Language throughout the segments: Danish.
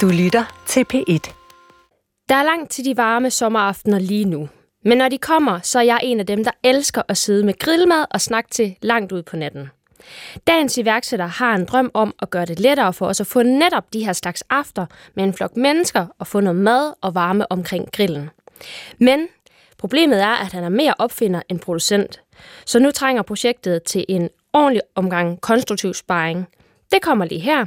Du lytter til P1. Der er langt til de varme sommeraftener lige nu. Men når de kommer, så er jeg en af dem, der elsker at sidde med grillmad og snakke til langt ud på natten. Dagens iværksætter har en drøm om at gøre det lettere for os at få netop de her slags after med en flok mennesker og få noget mad og varme omkring grillen. Men problemet er, at han er mere opfinder end producent. Så nu trænger projektet til en ordentlig omgang konstruktiv sparring. Det kommer lige her.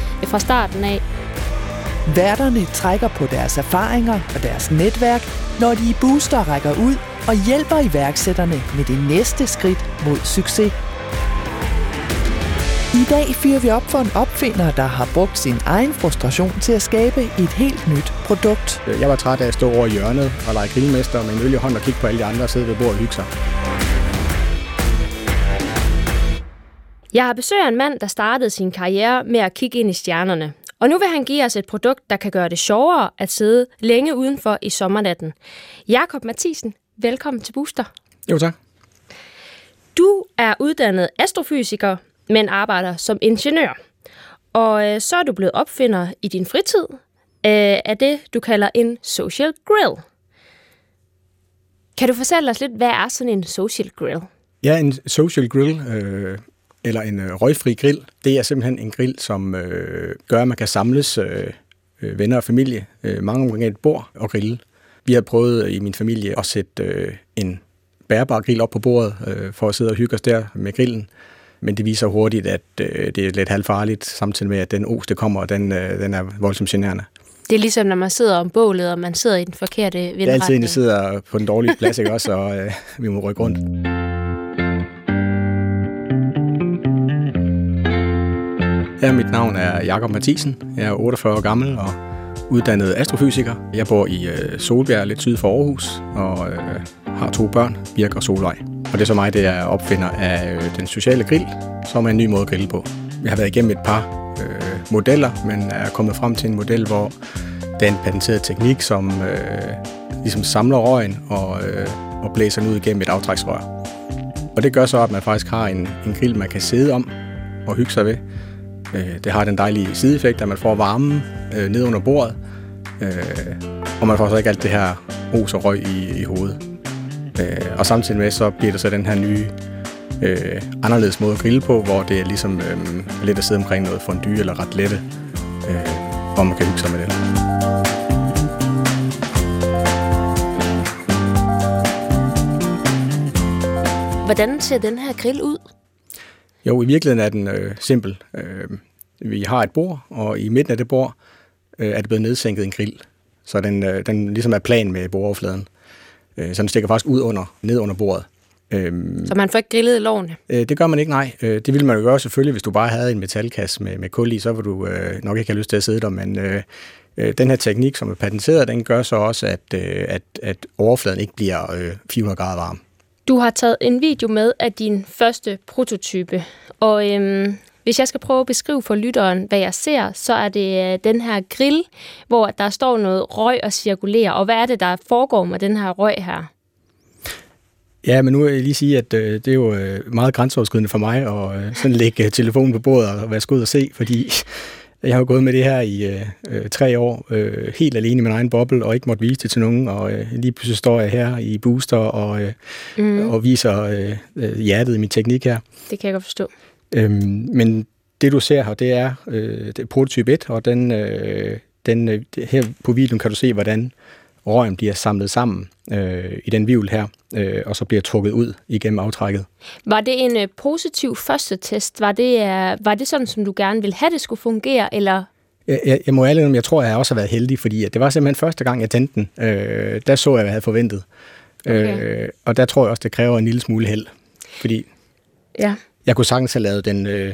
fra starten af. Værterne trækker på deres erfaringer og deres netværk, når de i Booster rækker ud og hjælper iværksætterne med det næste skridt mod succes. I dag fyrer vi op for en opfinder, der har brugt sin egen frustration til at skabe et helt nyt produkt. Jeg var træt af at stå over i hjørnet og lege grillmester med en øl i hånd og kigge på alle de andre og sidde ved bordet og hygge sig. Jeg har besøgt en mand, der startede sin karriere med at kigge ind i stjernerne. Og nu vil han give os et produkt, der kan gøre det sjovere at sidde længe udenfor i sommernatten. Jakob Mathisen, velkommen til Booster. Jo, tak. Du er uddannet astrofysiker, men arbejder som ingeniør. Og øh, så er du blevet opfinder i din fritid øh, af det, du kalder en social grill. Kan du fortælle os lidt, hvad er sådan en social grill? Ja, en social grill, øh, eller en øh, røgfri grill, det er simpelthen en grill, som øh, gør, at man kan samles øh, øh, venner og familie øh, mange omkring et bord og grille. Vi har prøvet i min familie at sætte øh, en bærbar grill op på bordet øh, for at sidde og hygge os der med grillen. Men det viser hurtigt, at øh, det er lidt halvfarligt, samtidig med, at den os, der kommer, den, øh, den er voldsomt generende. Det er ligesom, når man sidder om bålet, og man sidder i den forkerte vindretning. Det er altid en, der sidder på den dårlige plads, ikke også, og øh, vi må rykke rundt. Ja, mit navn er Jakob Mathisen. Jeg er 48 år gammel og uddannet astrofysiker. Jeg bor i øh, Solbjerg, lidt syd for Aarhus, og øh, har to børn, Birk og Solvej. Og det er så mig, det er opfinder af øh, den sociale grill, som er en ny måde at grille på. Jeg har været igennem et par øh, modeller, men er kommet frem til en model, hvor det er en patenteret teknik, som øh, ligesom samler røgen og, øh, og blæser den ud igennem et aftræksrør. Og det gør så, at man faktisk har en, en grill, man kan sidde om og hygge sig ved. Øh, det har den dejlige sideeffekt, at man får varmen øh, ned under bordet, øh, og man får så ikke alt det her os og røg i, i hovedet. Øh, og samtidig med, så bliver der så den her nye, øh, anderledes måde at grille på, hvor det er ligesom øh, lidt at sidde omkring noget fondue eller ret lette, øh, hvor man kan hygge sig med det. Hvordan ser den her grill ud? Jo, i virkeligheden er den øh, simpel. Øh, vi har et bord, og i midten af det bord øh, er det blevet nedsænket en grill. Så den, øh, den ligesom er plan med bordoverfladen. Øh, så den stikker faktisk ud under, ned under bordet. Øh, så man får ikke grillet lårene? Øh, det gør man ikke, nej. Øh, det ville man jo gøre selvfølgelig, hvis du bare havde en metalkasse med, med kul i, så ville du øh, nok ikke have lyst til at sidde der, men øh, øh, den her teknik, som er patenteret, den gør så også, at, øh, at, at overfladen ikke bliver øh, 400 grader varm. Du har taget en video med af din første prototype, og øhm, hvis jeg skal prøve at beskrive for lytteren, hvad jeg ser, så er det øh, den her grill, hvor der står noget røg og cirkulerer. Og hvad er det, der foregår med den her røg her? Ja, men nu vil jeg lige sige, at øh, det er jo øh, meget grænseoverskridende for mig at øh, sådan lægge telefonen på bordet og være skud og se, fordi jeg har jo gået med det her i øh, øh, tre år, øh, helt alene i min egen boble, og ikke måtte vise det til nogen, og øh, lige pludselig står jeg her i Booster og, øh, mm. og viser øh, hjertet i min teknik her. Det kan jeg godt forstå. Øhm, men det du ser her, det er, øh, det er prototype 1, og den, øh, den, øh, her på videoen kan du se, hvordan røgen bliver samlet sammen øh, i den vivl her, øh, og så bliver trukket ud igennem aftrækket. Var det en øh, positiv første test? Var det, øh, var det sådan, som du gerne ville have, det skulle fungere, eller jeg, jeg, jeg må ærligt jeg tror, jeg også har været heldig, fordi at det var simpelthen første gang, jeg tændte den. Øh, der så jeg, hvad jeg havde forventet. Okay. Øh, og der tror jeg også, det kræver en lille smule held. Fordi ja. jeg kunne sagtens have lavet den øh,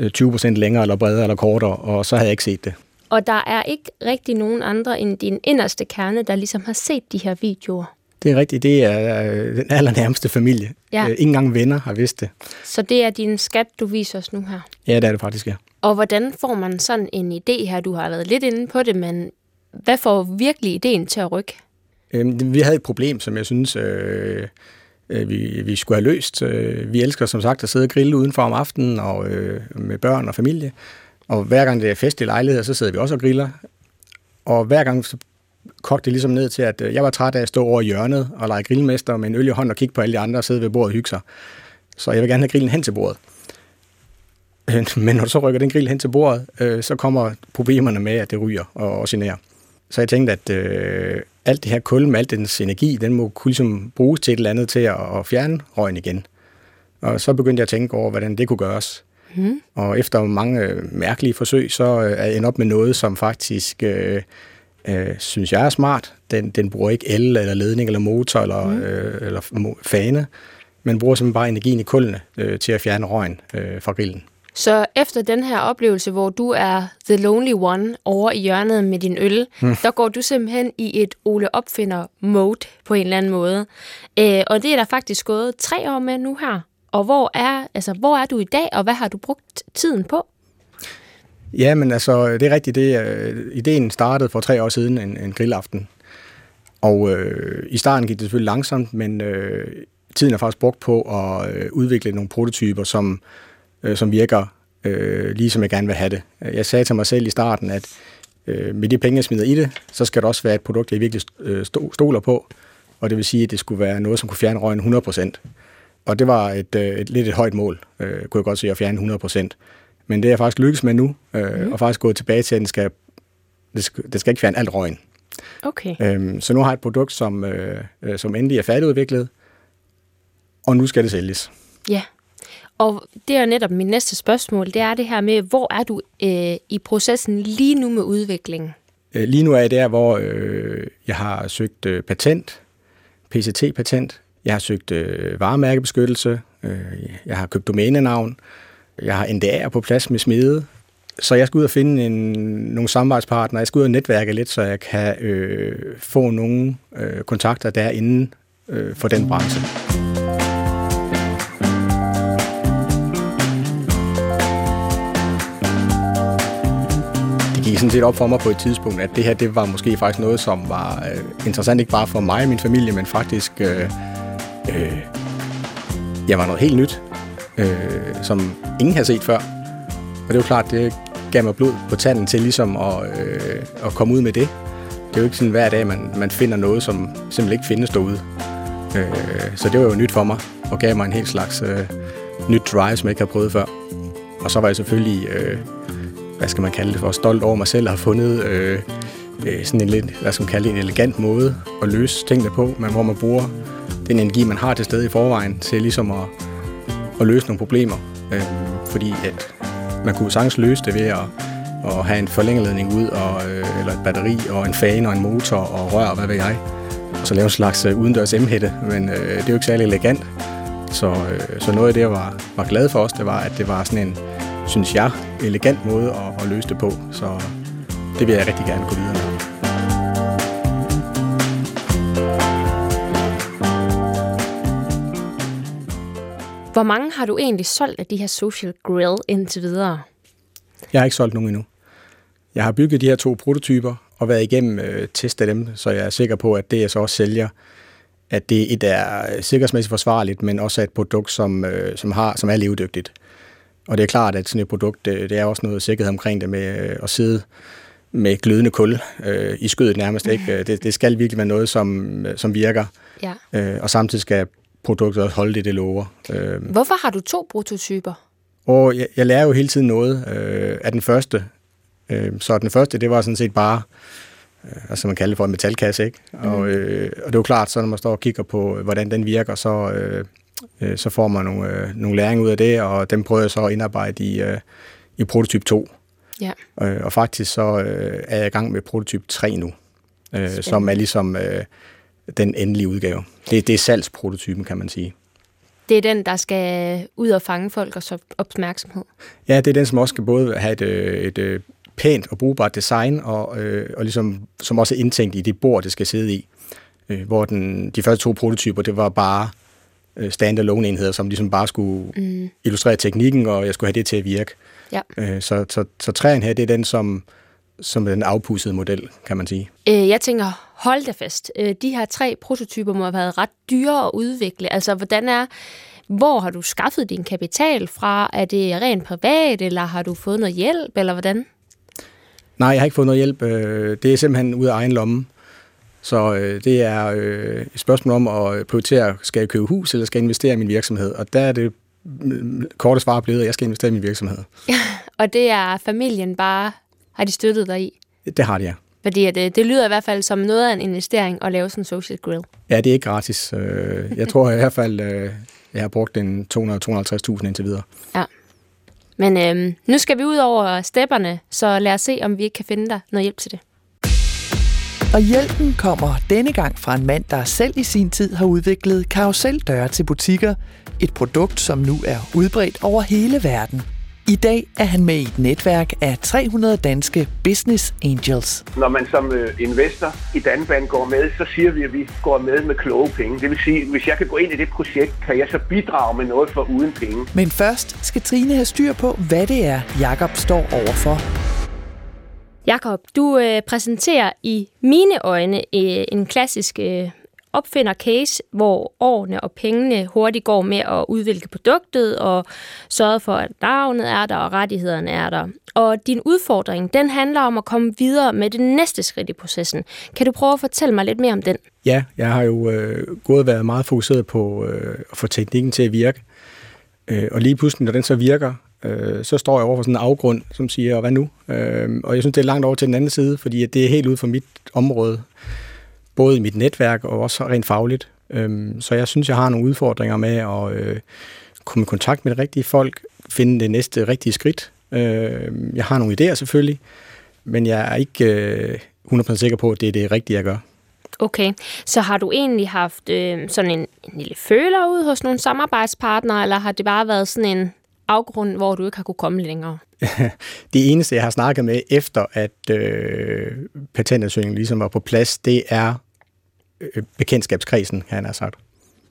20% længere, eller bredere, eller kortere, og så havde jeg ikke set det. Og der er ikke rigtig nogen andre end din inderste kerne, der ligesom har set de her videoer. Det er rigtigt. Det er øh, den allernærmeste familie. Ja. Øh, Ikke engang venner har vidst det. Så det er din skat, du viser os nu her. Ja, det er det faktisk, ja. Og hvordan får man sådan en idé her? Du har været lidt inde på det, men hvad får virkelig ideen til at rykke? Øhm, Vi havde et problem, som jeg synes, øh, øh, vi, vi skulle have løst. Øh, Vi elsker som sagt at sidde og grille udenfor om aftenen og øh, med børn og familie. Og hver gang det er festlige lejligheder, så sidder vi også og griller. Og hver gang så kogte det ligesom ned til, at øh, jeg var træt af at stå over i hjørnet og lege grillmester med en øl i hånden og kigge på alle de andre og sidde ved bordet og hygge sig. Så jeg vil gerne have grillen hen til bordet. Øh, men når du så rykker den grill hen til bordet, øh, så kommer problemerne med, at det ryger og, og generer. Så jeg tænkte, at øh, alt det her kul med al dens energi, den må kunne ligesom bruges til et eller andet til at, at fjerne røgen igen. Og så begyndte jeg at tænke over, hvordan det kunne gøres. Mm. Og efter mange øh, mærkelige forsøg, så øh, er jeg endt op med noget, som faktisk, øh, øh, synes jeg er smart. Den, den bruger ikke el, eller ledning, eller motor, eller, mm. øh, eller fane. Men bruger simpelthen bare energien i kullene øh, til at fjerne røgen øh, fra grillen. Så efter den her oplevelse, hvor du er the lonely one over i hjørnet med din øl, hmm. der går du simpelthen i et Ole Opfinder-mode på en eller anden måde. Øh, og det er der faktisk gået tre år med nu her. Og hvor er, altså, hvor er du i dag, og hvad har du brugt tiden på? Ja, men altså, det er rigtigt. Det, øh, ideen startede for tre år siden, en, en grillaften. Og øh, i starten gik det selvfølgelig langsomt, men øh, tiden er faktisk brugt på at øh, udvikle nogle prototyper, som, øh, som virker øh, lige som jeg gerne vil have det. Jeg sagde til mig selv i starten, at øh, med de penge, jeg smider i det, så skal det også være et produkt, jeg virkelig øh, stoler på. Og det vil sige, at det skulle være noget, som kunne fjerne røgen 100%. Og det var et, øh, et lidt et højt mål, øh, kunne jeg godt sige, at fjerne 100%. Men det er jeg faktisk lykkes med nu, øh, mm. og faktisk gået tilbage til, at den skal, det skal, det skal ikke fjerne alt røgen. Okay. Øhm, så nu har jeg et produkt, som, øh, øh, som endelig er færdigudviklet, og nu skal det sælges. Ja. Og det er netop min næste spørgsmål, det er det her med, hvor er du øh, i processen lige nu med udviklingen? Øh, Lige nu er jeg der, hvor øh, jeg har søgt øh, patent, PCT-patent, jeg har søgt øh, varemærkebeskyttelse, øh, jeg har købt domænenavn, jeg har NDA'er på plads med smede, så jeg skal ud og finde en, nogle samarbejdspartnere, jeg skal ud og netværke lidt, så jeg kan øh, få nogle øh, kontakter derinde øh, for den branche. gik sådan set op for mig på et tidspunkt, at det her, det var måske faktisk noget, som var øh, interessant ikke bare for mig og min familie, men faktisk, øh, øh, jeg var noget helt nyt, øh, som ingen har set før. Og det var klart, det gav mig blod på tanden til ligesom at, øh, at komme ud med det. Det er jo ikke sådan hver dag, man, man finder noget, som simpelthen ikke findes derude. Øh, så det var jo nyt for mig, og gav mig en helt slags øh, nyt drive, som jeg ikke havde prøvet før. Og så var jeg selvfølgelig øh, hvad skal man kalde det for, stolt over mig selv at have fundet øh, øh, sådan en lidt, hvad skal man kalde det, en elegant måde at løse tingene på, men hvor man bruger den energi, man har til stede i forvejen, til ligesom at, at løse nogle problemer. Øh, fordi at man kunne sagtens løse det ved at, at have en forlængerledning ud, og, øh, eller et batteri, og en fan og en motor og rør, og hvad ved jeg. Og så lave en slags øh, udendørs m men øh, det er jo ikke særlig elegant. Så, øh, så noget af det, jeg var, var glad for os, det var, at det var sådan en, synes jeg, elegant måde at, at løse det på. Så det vil jeg rigtig gerne gå videre med. Hvor mange har du egentlig solgt af de her social grill indtil videre? Jeg har ikke solgt nogen endnu. Jeg har bygget de her to prototyper og været igennem øh, test af dem, så jeg er sikker på, at det jeg så også sælger, at det et er sikkerhedsmæssigt forsvarligt, men også er et produkt, som, øh, som, har, som er levedygtigt. Og det er klart, at sådan et produkt, det, det er også noget sikkerhed omkring det med øh, at sidde med glødende kul øh, i skødet nærmest. Ikke? Det, det skal virkelig være noget, som, som virker, Ja. øh, og samtidig skal produktet også holde det, det lover. Øh, Hvorfor har du to prototyper? og jeg, jeg lærer jo hele tiden noget øh, af den første. Øh, så den første, det var sådan set bare, øh, altså man kalder det for en metalkasse, ikke? Og, øh, og det er jo klart, så når man står og kigger på, øh, hvordan den virker, så, øh, øh, så får man nogle, øh, nogle læring ud af det, og dem prøver jeg så at indarbejde i, øh, i prototyp 2. Ja. Øh, og faktisk så øh, er jeg i gang med prototyp 3 nu, øh, som er ligesom øh, den endelige udgave. Det, det er salgsprototypen, kan man sige. Det er den, der skal ud og fange folk og så opmærksomhed. Ja, det er den, som også skal både have et, øh, et øh, pænt og brugbart design, og, øh, og ligesom, som også er indtænkt i det bord, det skal sidde i. Øh, hvor den, de første to prototyper, det var bare øh, standalone enheder, som ligesom bare skulle mm. illustrere teknikken, og jeg skulle have det til at virke. Ja. Øh, så, så, så træen her, det er den, som, som den afpussede model, kan man sige. Øh, jeg tænker, hold da fast. Øh, de her tre prototyper må have været ret dyre at udvikle. Altså, hvordan er... Hvor har du skaffet din kapital fra? Er det rent privat, eller har du fået noget hjælp, eller hvordan? Nej, jeg har ikke fået noget hjælp. Øh, det er simpelthen ud af egen lomme. Så øh, det er øh, et spørgsmål om at prioritere, skal jeg købe hus, eller skal jeg investere i min virksomhed? Og der er det mm, korte svar blevet, at jeg skal investere i min virksomhed. og det er familien bare, har de støttet dig i? Det har de, ja. Fordi det, det lyder i hvert fald som noget af en investering at lave sådan en social grill. Ja, det er ikke gratis. Øh, jeg tror i hvert fald, øh, jeg har brugt en 200-250.000 indtil videre. Ja. Men øhm, nu skal vi ud over stepperne, så lad os se, om vi ikke kan finde dig noget hjælp til det. Og hjælpen kommer denne gang fra en mand, der selv i sin tid har udviklet karuseldøre til butikker. Et produkt, som nu er udbredt over hele verden. I dag er han med i et netværk af 300 danske business angels. Når man som øh, investor i Danban går med, så siger vi, at vi går med med kloge penge. Det vil sige, hvis jeg kan gå ind i det projekt, kan jeg så bidrage med noget for uden penge. Men først skal Trine have styr på, hvad det er, Jakob står overfor. Jakob, du øh, præsenterer i mine øjne øh, en klassisk øh, opfinder case, hvor årene og pengene hurtigt går med at udvikle produktet og sørge for, at navnet er der og rettighederne er der. Og din udfordring, den handler om at komme videre med det næste skridt i processen. Kan du prøve at fortælle mig lidt mere om den? Ja, jeg har jo øh, gået og været meget fokuseret på øh, at få teknikken til at virke. Øh, og lige pludselig, når den så virker, øh, så står jeg over for sådan en afgrund, som siger, hvad nu? Øh, og jeg synes, det er langt over til den anden side, fordi det er helt ude for mit område, både i mit netværk og også rent fagligt. Øh, så jeg synes, jeg har nogle udfordringer med at øh, komme i kontakt med de rigtige folk, finde det næste rigtige skridt. Øh, jeg har nogle idéer selvfølgelig, men jeg er ikke øh, 100% sikker på, at det er det rigtige, jeg gør. Okay, så har du egentlig haft øh, sådan en, en lille føler ud hos nogle samarbejdspartnere, eller har det bare været sådan en afgrund, hvor du ikke har kunne komme længere? det eneste, jeg har snakket med efter, at øh, patentansøgningen ligesom var på plads, det er øh, bekendtskabskredsen, kan han sagt.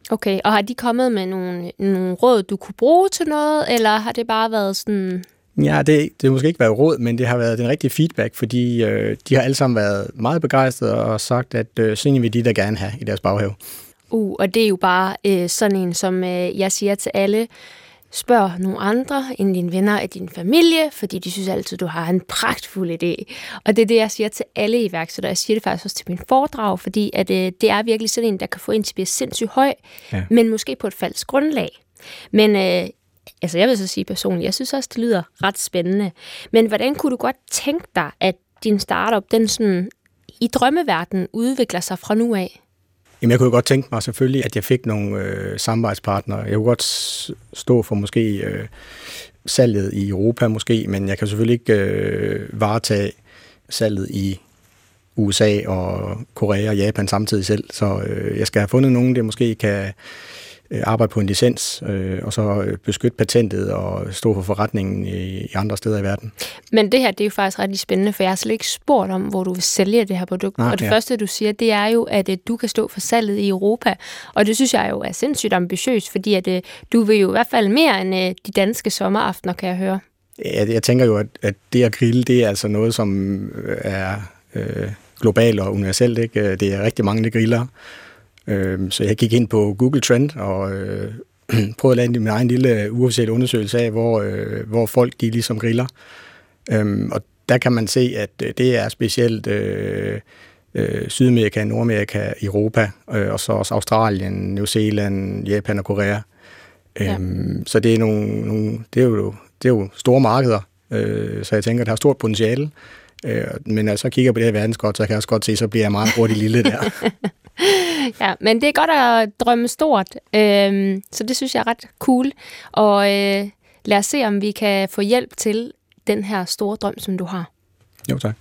Okay, og har de kommet med nogle, nogle råd, du kunne bruge til noget, eller har det bare været sådan... Ja, det, det har måske ikke været råd, men det har været den rigtige feedback, fordi øh, de har alle sammen været meget begejstrede og sagt, at øh, sådan vil de da gerne have i deres baghave. Uh, og det er jo bare øh, sådan en, som øh, jeg siger til alle, Spørg nogle andre end dine venner af din familie, fordi de synes altid, du har en pragtfuld idé. Og det er det, jeg siger til alle iværksættere. Jeg siger det faktisk også til min foredrag, fordi at, øh, det er virkelig sådan en, der kan få en til at blive sindssygt høj, ja. men måske på et falsk grundlag. Men øh, altså jeg vil så sige personligt, jeg synes også, det lyder ret spændende. Men hvordan kunne du godt tænke dig, at din startup, den sådan i drømmeverden udvikler sig fra nu af? Jamen, jeg kunne godt tænke mig selvfølgelig, at jeg fik nogle øh, samarbejdspartnere. Jeg kunne godt stå for måske øh, salget i Europa måske, men jeg kan selvfølgelig ikke øh, varetage salget i USA og Korea og Japan samtidig selv. Så øh, jeg skal have fundet nogen, der måske kan Øh, arbejde på en licens, øh, og så øh, beskytte patentet og stå for forretningen i, i andre steder i verden. Men det her, det er jo faktisk ret spændende, for jeg har slet ikke spurgt om, hvor du vil sælge det her produkt. Nej, og det ja. første, du siger, det er jo, at du kan stå for salget i Europa. Og det synes jeg jo er sindssygt ambitiøst, fordi at, du vil jo i hvert fald mere end at de danske sommeraftener, kan jeg høre. Jeg, jeg tænker jo, at, at det at grille, det er altså noget, som er øh, globalt og universelt. Ikke? Det er rigtig mange, der griller. Øh, så jeg gik ind på Google Trend og øh, prøvede at lave min egen lille uofficielle undersøgelse af, hvor, øh, hvor folk de ligesom griller. Øh, og der kan man se, at øh, det er specielt øh, øh, Sydamerika, Nordamerika, Europa, øh, og så også Australien, New Zealand, Japan og Korea. Ja. Øhm, så det er, nogle, nogle, det, er jo, det er jo store markeder, øh, så jeg tænker, at det har stort potentiale. Øh, men når jeg så kigger på det her verdenskort, så kan jeg også godt se, så bliver jeg meget hurtigt lille der. ja, men det er godt at drømme stort, øhm, så det synes jeg er ret cool. Og øh, lad os se, om vi kan få hjælp til den her store drøm, som du har. Jo, tak.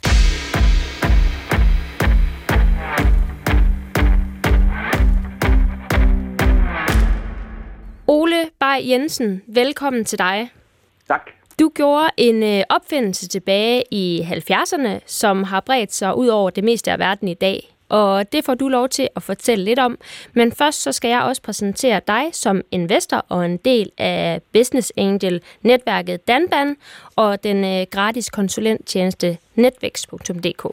Ole Bay Jensen, velkommen til dig. Tak. Du gjorde en øh, opfindelse tilbage i 70'erne, som har bredt sig ud over det meste af verden i dag. Og det får du lov til at fortælle lidt om. Men først så skal jeg også præsentere dig som investor og en del af Business Angel-netværket Danban og den øh, gratis konsulenttjeneste netvækst.dk.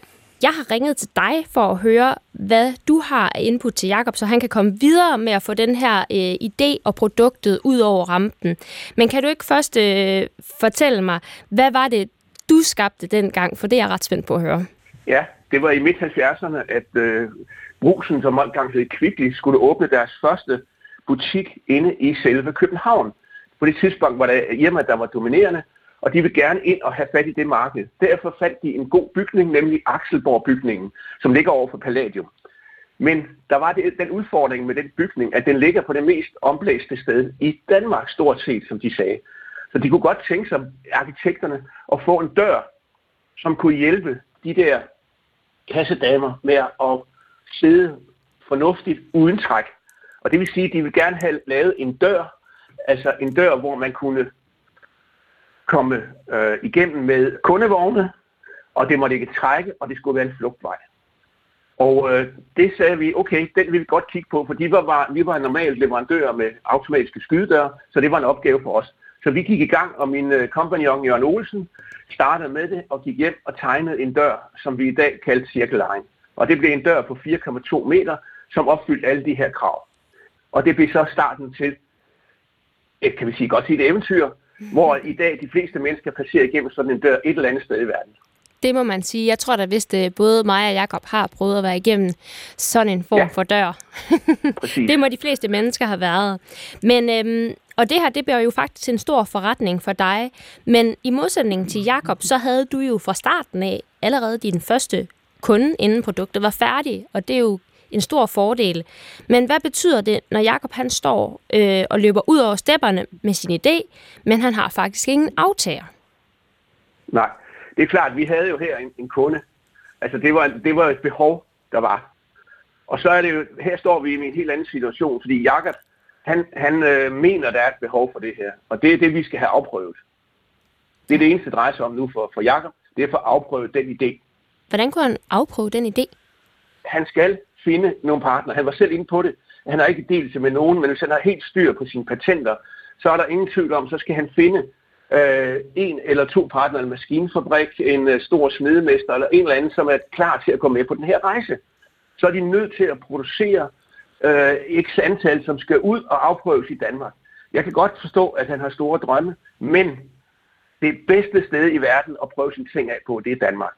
Jeg har ringet til dig for at høre, hvad du har input til Jakob, så han kan komme videre med at få den her øh, idé og produktet ud over rampen. Men kan du ikke først øh, fortælle mig, hvad var det, du skabte dengang? For det er jeg ret spændt på at høre. Ja, det var i midt-70'erne, at øh, Brusen, som gang hed Kvickly, skulle åbne deres første butik inde i selve København. På det tidspunkt var der hjemme, der var dominerende, og de vil gerne ind og have fat i det marked. Derfor fandt de en god bygning, nemlig Axelborg-bygningen, som ligger over for Palladium. Men der var det, den udfordring med den bygning, at den ligger på det mest omblæste sted i Danmark, stort set, som de sagde. Så de kunne godt tænke sig, arkitekterne, at få en dør, som kunne hjælpe de der kassedamer med at sidde fornuftigt uden træk. Og det vil sige, at de vil gerne have lavet en dør, altså en dør, hvor man kunne komme øh, igennem med kundevogne, og det måtte ikke trække, og det skulle være en flugtvej. Og øh, det sagde vi, okay, den vil vi godt kigge på, for de var, var, vi var normalt leverandører med automatiske skydedøre, så det var en opgave for os. Så vi gik i gang, og min øh, kompagnon Jørgen Olsen startede med det og gik hjem og tegnede en dør, som vi i dag kaldte Circle Line. Og det blev en dør på 4,2 meter, som opfyldte alle de her krav. Og det blev så starten til, et, kan vi sige, godt sige et eventyr, hvor i dag de fleste mennesker passerer igennem sådan en dør et eller andet sted i verden. Det må man sige. Jeg tror da, hvis det, både mig og Jakob har prøvet at være igennem sådan en form ja. for dør. det må de fleste mennesker have været. Men, øhm, og det her, det bliver jo faktisk en stor forretning for dig. Men i modsætning til Jakob, så havde du jo fra starten af allerede din første kunde, inden produktet var færdigt. Og det er jo en stor fordel. Men hvad betyder det, når Jakob han står øh, og løber ud over stepperne med sin idé, men han har faktisk ingen aftager? Nej, det er klart, vi havde jo her en, en kunde. Altså det var, det var et behov, der var. Og så er det jo, her står vi i en helt anden situation, fordi Jakob, han, han øh, mener, der er et behov for det her. Og det er det, vi skal have afprøvet. Det er det eneste, det drejer sig om nu for, for Jakob. Det er for at afprøve den idé. Hvordan kunne han afprøve den idé? Han skal finde nogle partner. Han var selv inde på det. Han har ikke delt det med nogen, men hvis han har helt styr på sine patenter, så er der ingen tvivl om, så skal han finde øh, en eller to partnere, en maskinfabrik, en øh, stor smedemester eller en eller anden, som er klar til at gå med på den her rejse. Så er de nødt til at producere øh, x antal, som skal ud og afprøves i Danmark. Jeg kan godt forstå, at han har store drømme, men det bedste sted i verden at prøve sine ting af på, det er Danmark.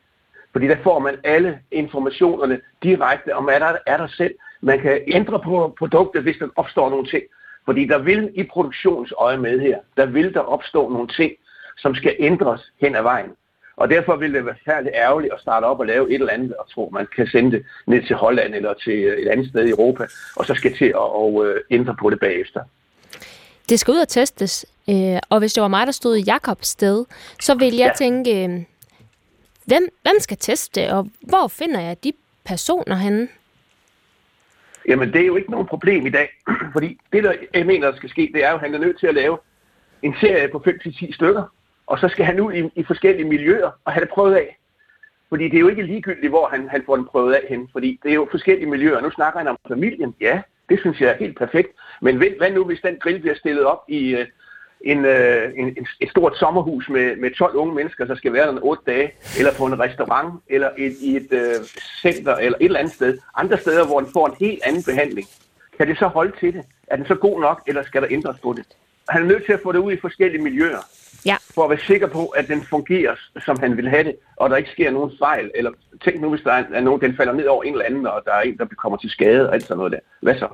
Fordi der får man alle informationerne direkte om, hvad der er der selv. Man kan ændre på produktet, hvis der opstår nogle ting. Fordi der vil i produktionsøje med her, der vil der opstå nogle ting, som skal ændres hen ad vejen. Og derfor vil det være særligt ærgerligt at starte op og lave et eller andet, og tro, man kan sende det ned til Holland eller til et andet sted i Europa, og så skal til at og, øh, ændre på det bagefter. Det skal ud og testes, øh, og hvis det var mig, der stod i Jakobs sted, så vil jeg ja. tænke, øh, hvem, hvem skal teste, og hvor finder jeg de personer henne? Jamen, det er jo ikke nogen problem i dag, fordi det, der jeg mener, der skal ske, det er jo, at han er nødt til at lave en serie på 5-10 stykker, og så skal han ud i, i forskellige miljøer og have det prøvet af. Fordi det er jo ikke ligegyldigt, hvor han, han får den prøvet af hen, fordi det er jo forskellige miljøer. Nu snakker han om familien. Ja, det synes jeg er helt perfekt. Men hvad nu, hvis den grill bliver stillet op i, øh, en, øh, en, et stort sommerhus med, med 12 unge mennesker, der skal være der 8 dage, eller på en restaurant, eller et, i et øh, center, eller et eller andet sted. Andre steder, hvor den får en helt anden behandling. Kan det så holde til det? Er den så god nok, eller skal der ændres på det? Han er nødt til at få det ud i forskellige miljøer, ja. for at være sikker på, at den fungerer, som han vil have det, og der ikke sker nogen fejl. Eller tænk nu, hvis der er nogen, den falder ned over en eller anden, og der er en, der kommer til skade, og alt sådan noget der. Hvad så?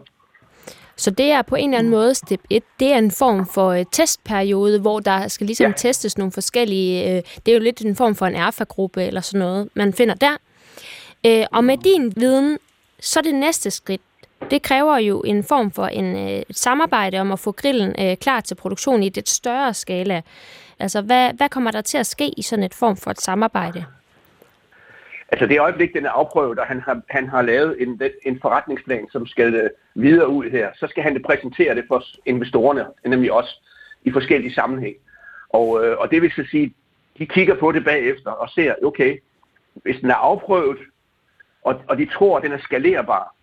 Så det er på en eller anden måde step 1. Det er en form for uh, testperiode, hvor der skal ligesom ja. testes nogle forskellige... Uh, det er jo lidt en form for en erfa-gruppe eller sådan noget, man finder der. Uh, og med din viden, så er det næste skridt. Det kræver jo en form for en, et samarbejde om at få grillen uh, klar til produktion i et større skala. Altså, hvad, hvad kommer der til at ske i sådan et form for et samarbejde? Altså det øjeblik, den er afprøvet, og han har, han har lavet en, en forretningsplan, som skal øh, videre ud her, så skal han det præsentere det for investorerne, nemlig os, i forskellige sammenhæng. Og, øh, og det vil så sige, de kigger på det bagefter og ser, okay, hvis den er afprøvet, og, og de tror, at den er skalerbar,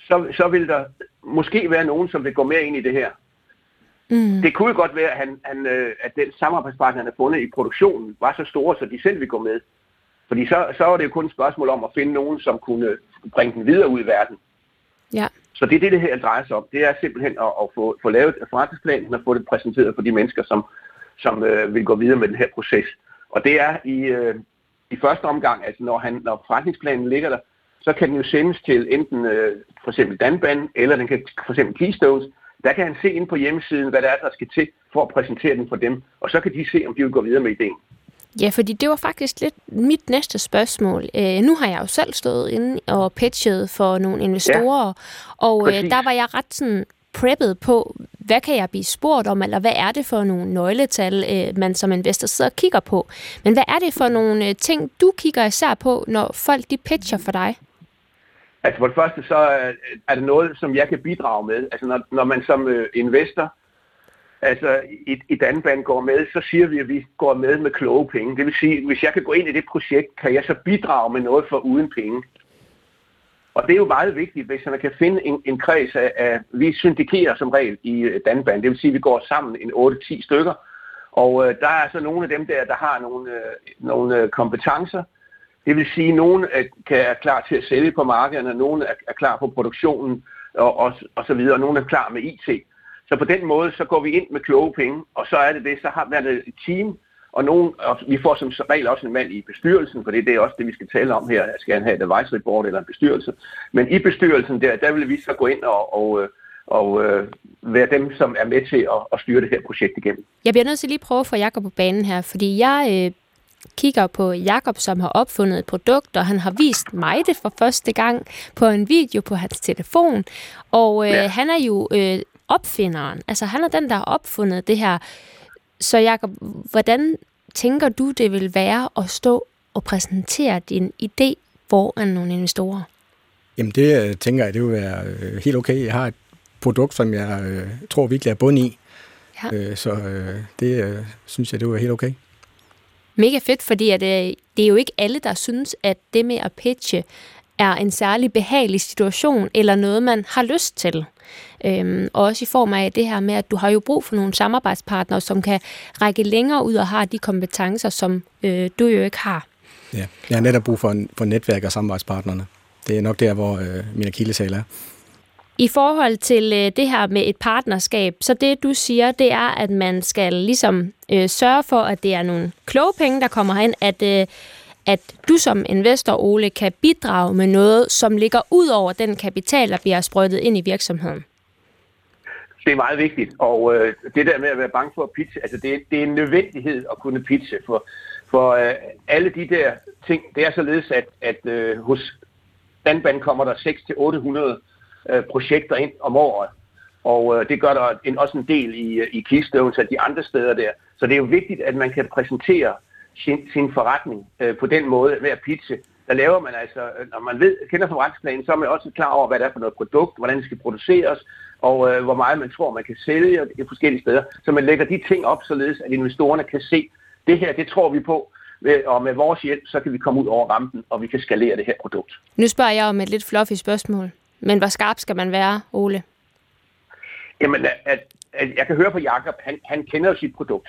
så, så vil der måske være nogen, som vil gå mere ind i det her. Mm. Det kunne godt være, at, han, han, øh, at den samarbejdspartner, han har fundet i produktionen, var så store, så de selv vil gå med. Fordi så, så var det jo kun et spørgsmål om at finde nogen, som kunne bringe den videre ud i verden. Ja. Så det er det, det her drejer sig om. Det er simpelthen at, at få, få lavet forretningsplanen og få det præsenteret for de mennesker, som, som øh, vil gå videre med den her proces. Og det er i, øh, i første omgang, altså når, han, når forretningsplanen ligger der, så kan den jo sendes til enten øh, for eksempel Danban, eller den kan for eksempel Keystones. Der kan han se ind på hjemmesiden, hvad der er, der skal til for at præsentere den for dem. Og så kan de se, om de vil gå videre med ideen. Ja, fordi det var faktisk lidt mit næste spørgsmål. Øh, nu har jeg jo selv stået inde og pitchet for nogle investorer, ja, og øh, der var jeg ret sådan preppet på, hvad kan jeg blive spurgt om, eller hvad er det for nogle nøgletal, øh, man som investor sidder og kigger på. Men hvad er det for nogle øh, ting, du kigger især på, når folk de pitcher for dig? Altså for det første, så er det noget, som jeg kan bidrage med. Altså når, når man som øh, investor altså i, i Danban går med, så siger vi, at vi går med med kloge penge. Det vil sige, hvis jeg kan gå ind i det projekt, kan jeg så bidrage med noget for uden penge. Og det er jo meget vigtigt, hvis man kan finde en, en kreds af, af, vi syndikerer som regel i øh, Danban, det vil sige, at vi går sammen en 8-10 stykker, og øh, der er så nogle af dem der, der har nogle, øh, nogle øh, kompetencer, det vil sige, at nogen er, kan, er klar til at sælge på markederne, nogen er, er klar på produktionen og, og, og så videre, og nogen er klar med IT. Så på den måde, så går vi ind med kloge penge, og så er det det, så har vi et team, og, nogen, og vi får som regel også en mand i bestyrelsen, for det er også det, vi skal tale om her. Jeg skal have et advisory board eller en bestyrelse. Men i bestyrelsen der, der vil vi så gå ind og, og, og øh, være dem, som er med til at, at styre det her projekt igennem. Jeg bliver nødt til lige at prøve at få Jacob på banen her, fordi jeg øh, kigger på Jakob, som har opfundet et produkt, og han har vist mig det for første gang på en video på hans telefon. Og øh, ja. han er jo øh, opfinderen. Altså han er den, der har opfundet det her. Så Jakob, hvordan tænker du, det vil være at stå og præsentere din idé foran nogle investorer? Jamen det øh, tænker jeg, det vil være øh, helt okay. Jeg har et produkt, som jeg øh, tror virkelig er bund i. Ja. Øh, så øh, det øh, synes jeg, det var helt okay. Mega fedt, fordi at, øh, det er jo ikke alle, der synes, at det med at pitche er en særlig behagelig situation, eller noget, man har lyst til. Øhm, og også i form af det her med, at du har jo brug for nogle samarbejdspartnere, som kan række længere ud og har de kompetencer, som øh, du jo ikke har. Ja, jeg har netop brug for, en, for netværk og samarbejdspartnerne. Det er nok der, hvor øh, min akillesal er. I forhold til øh, det her med et partnerskab, så det du siger, det er, at man skal ligesom øh, sørge for, at det er nogle kloge penge, der kommer hen, at, øh, at du som investor, Ole, kan bidrage med noget, som ligger ud over den kapital, der bliver sprøjtet ind i virksomheden. Det er meget vigtigt, og øh, det der med at være bange for at pitche, altså det, det er en nødvendighed at kunne pitche, for, for øh, alle de der ting, det er således, at, at øh, hos Danban kommer der 600-800 øh, projekter ind om året. Og øh, det gør der en, også en del i, øh, i Keystones og de andre steder der. Så det er jo vigtigt, at man kan præsentere sin, sin forretning øh, på den måde ved at pitche. Der laver man altså, øh, når man ved, kender forretningsplanen, så er man også klar over, hvad det er for noget produkt, hvordan det skal produceres, og øh, hvor meget man tror, man kan sælge i forskellige steder. Så man lægger de ting op, således at investorerne kan se, det her, det tror vi på, og med vores hjælp, så kan vi komme ud over rampen, og vi kan skalere det her produkt. Nu spørger jeg om et lidt fluffy spørgsmål. Men hvor skarp skal man være, Ole? Jamen, at, at jeg kan høre på Jakob, han, han kender jo sit produkt.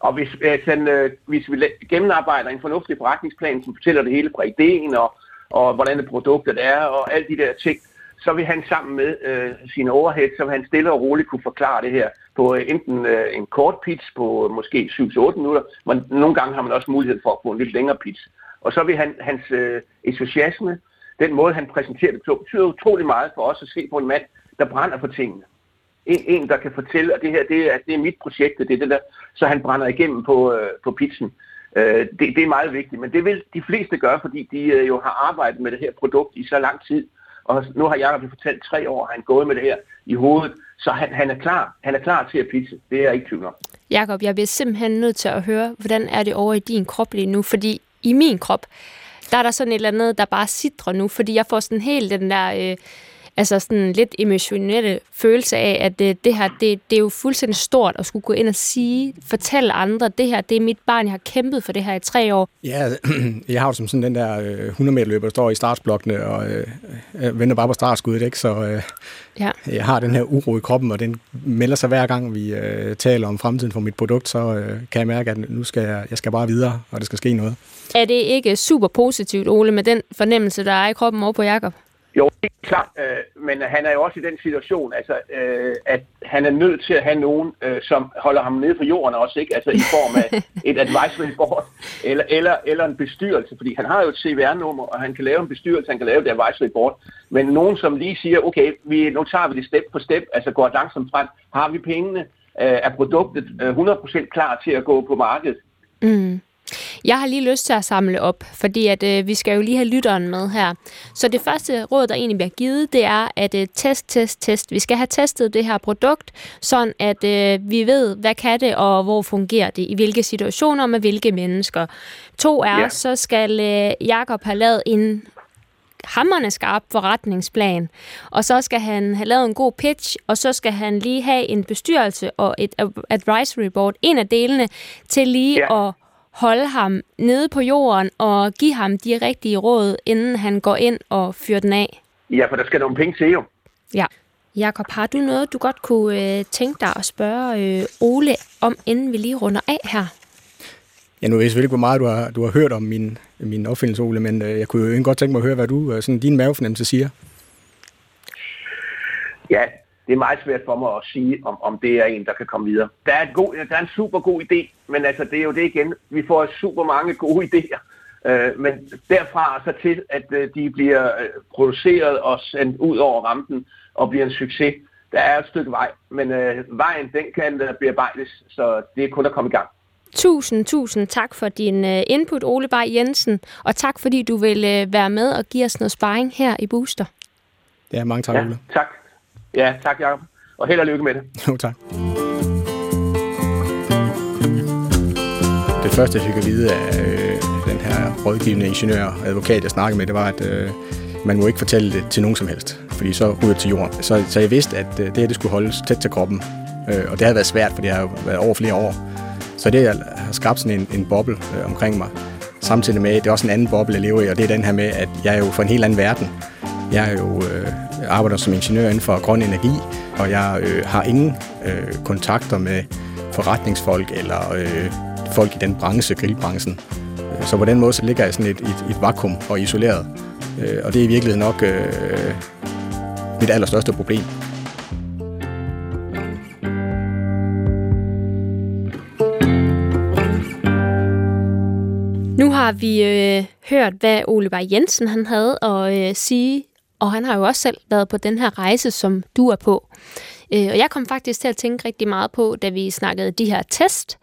Og hvis, hvis, han, øh, hvis vi gennemarbejder en fornuftig forretningsplan, som fortæller det hele fra ideen, og, og hvordan det produktet er, og alle de der ting, så vil han sammen med øh, sine overhead, så vil han stille og roligt kunne forklare det her på øh, enten øh, en kort pitch på øh, måske 7-8 minutter, men nogle gange har man også mulighed for at få en lidt længere pitch. Og så vil han, hans øh, entusiasme, den måde, han præsenterer det på, betyder utrolig meget for os at se på en mand, der brænder for tingene. En, en der kan fortælle, at det her det er, det er mit projekt, det er det der, så han brænder igennem på, øh, på pitchen. Øh, det, det er meget vigtigt, men det vil de fleste gøre, fordi de øh, jo har arbejdet med det her produkt i så lang tid. Og nu har Jacob fortalt tre år, har han gået med det her i hovedet, så han, han, er klar. Han er klar til at pitche. Det er jeg ikke tvivl om. Jakob, jeg bliver simpelthen nødt til at høre, hvordan er det over i din krop lige nu? Fordi i min krop, der er der sådan et eller andet, der bare sidder nu, fordi jeg får sådan helt den der... Øh, altså sådan lidt emotionelle følelse af, at det, det her, det, det er jo fuldstændig stort at skulle gå ind og sige, fortælle andre, det her, det er mit barn, jeg har kæmpet for det her i tre år. Ja, jeg har jo som sådan den der 100 meter løber, der står i startsblokkene og øh, venter bare på startskuddet, ikke? så øh, ja. jeg har den her uro i kroppen, og den melder sig hver gang, vi øh, taler om fremtiden for mit produkt, så øh, kan jeg mærke, at nu skal jeg, jeg skal bare videre, og det skal ske noget. Er det ikke super positivt, Ole, med den fornemmelse, der er i kroppen over på Jakob? Jo, er klart, øh, men han er jo også i den situation, altså, øh, at han er nødt til at have nogen, øh, som holder ham nede på jorden også, ikke? Altså i form af et advisory board eller, eller, eller en bestyrelse, fordi han har jo et CVR-nummer, og han kan lave en bestyrelse, han kan lave et advisory board, men nogen, som lige siger, okay, vi, nu tager vi det step for step, altså går langsomt frem, har vi pengene, øh, er produktet øh, 100% klar til at gå på markedet? Mm. Jeg har lige lyst til at samle op, fordi at, øh, vi skal jo lige have lytteren med her. Så det første råd, der egentlig bliver givet, det er at øh, test, test, test. Vi skal have testet det her produkt, sådan at øh, vi ved, hvad kan det, og hvor fungerer det, i hvilke situationer, med hvilke mennesker. To er, ja. så skal øh, Jakob have lavet en hammerne skarp forretningsplan, og så skal han have lavet en god pitch, og så skal han lige have en bestyrelse og et advisory board, en af delene, til lige ja. at holde ham nede på jorden og give ham de rigtige råd, inden han går ind og fyrer den af? Ja, for der skal nogle penge til jo. Ja. Jakob, har du noget, du godt kunne øh, tænke dig at spørge øh, Ole om, inden vi lige runder af her? Ja, nu ved jeg selvfølgelig ikke, hvor meget du har, du har hørt om min, min opfindelse, Ole, men øh, jeg kunne jo godt tænke mig at høre, hvad du, øh, sådan din mavefornemmelse siger. Ja, det er meget svært for mig at sige, om, om det er en, der kan komme videre. Der er, et god, der er en super god idé, men altså, det er jo det igen. Vi får super mange gode idéer. Øh, men derfra så til, at øh, de bliver øh, produceret og sendt ud over rampen og bliver en succes, der er et stykke vej. Men øh, vejen, den kan øh, bearbejdes, så det er kun at komme i gang. Tusind, tusind tak for din øh, input, Ole Bay Jensen, og tak fordi du vil øh, være med og give os noget sparring her i Booster. Ja, mange tak, ja, Ole. Tak. Ja, tak Jacob. Og held og lykke med det. Jo, tak. Første, jeg fik at vide af øh, den her rådgivende ingeniør og advokat, jeg snakkede med, det var, at øh, man må ikke fortælle det til nogen som helst, fordi så ryger til jorden. Så, så jeg vidste, at øh, det her det skulle holdes tæt til kroppen, øh, og det havde været svært, for det har jo været over flere år. Så det har skabt sådan en, en boble øh, omkring mig. Samtidig med, det er også en anden boble, jeg lever i, og det er den her med, at jeg er jo fra en helt anden verden. Jeg er jo øh, arbejder som ingeniør inden for grøn energi, og jeg øh, har ingen øh, kontakter med forretningsfolk eller øh, folk i den branche, grillbranchen. Så på den måde så ligger jeg sådan et, et, et vakuum og isoleret. Øh, og det er i virkeligheden nok øh, mit allerstørste problem. Nu har vi øh, hørt, hvad Ole Bay Jensen han havde at øh, sige og han har jo også selv været på den her rejse, som du er på. Øh, og jeg kom faktisk til at tænke rigtig meget på, da vi snakkede de her test,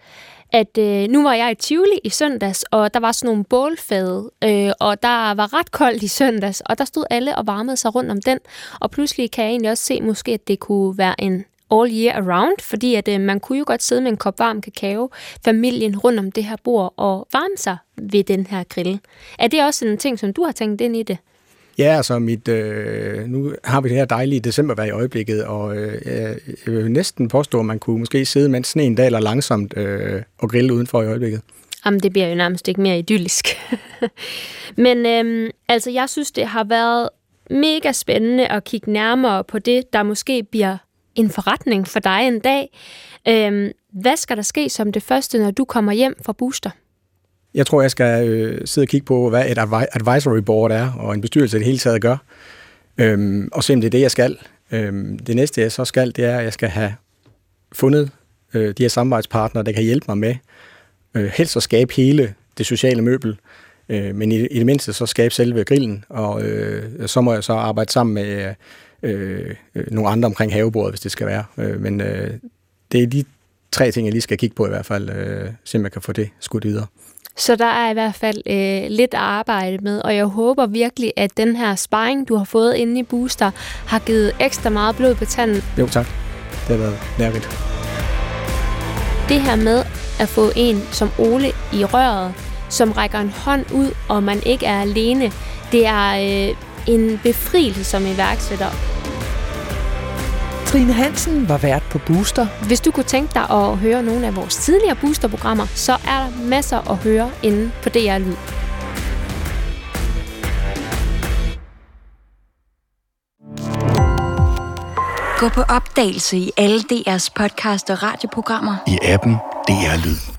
at øh, nu var jeg i Tivoli i søndags, og der var sådan nogle bålfade, øh, og der var ret koldt i søndags, og der stod alle og varmede sig rundt om den. Og pludselig kan jeg egentlig også se måske, at det kunne være en all year around, fordi at øh, man kunne jo godt sidde med en kop varm kakao, familien rundt om det her bord, og varme sig ved den her grill. Er det også en ting, som du har tænkt ind i det? Ja, altså mit, øh, nu har vi det her dejlige decembervejr i øjeblikket, og øh, jeg vil næsten påstå, at man kunne måske sidde, mens sneen daler langsomt øh, og grille udenfor i øjeblikket. Jamen, det bliver jo nærmest ikke mere idyllisk. Men øh, altså, jeg synes, det har været mega spændende at kigge nærmere på det, der måske bliver en forretning for dig en dag. Øh, hvad skal der ske som det første, når du kommer hjem fra Booster? Jeg tror, jeg skal øh, sidde og kigge på, hvad et advisory board er, og en bestyrelse i det hele taget gør, øhm, og se om det er det, jeg skal. Øhm, det næste, jeg så skal, det er, at jeg skal have fundet øh, de her samarbejdspartnere, der kan hjælpe mig med øh, helst at skabe hele det sociale møbel, øh, men i, i det mindste så skabe selve grillen, og øh, så må jeg så arbejde sammen med øh, øh, nogle andre omkring havebordet, hvis det skal være. Øh, men øh, det er de tre ting, jeg lige skal kigge på i hvert fald, øh, se om jeg kan få det skudt videre. Så der er i hvert fald øh, lidt at arbejde med, og jeg håber virkelig, at den her sparring, du har fået inde i Booster, har givet ekstra meget blod på tanden. Jo tak, det har været nærmest. Det her med at få en som Ole i røret, som rækker en hånd ud, og man ikke er alene, det er øh, en befrielse som iværksætter. Trine Hansen var vært på Booster. Hvis du kunne tænke dig at høre nogle af vores tidligere Booster-programmer, så er der masser at høre inde på DR Lyd. Gå på opdagelse i alle DR's podcast og radioprogrammer. I appen DR Lyd.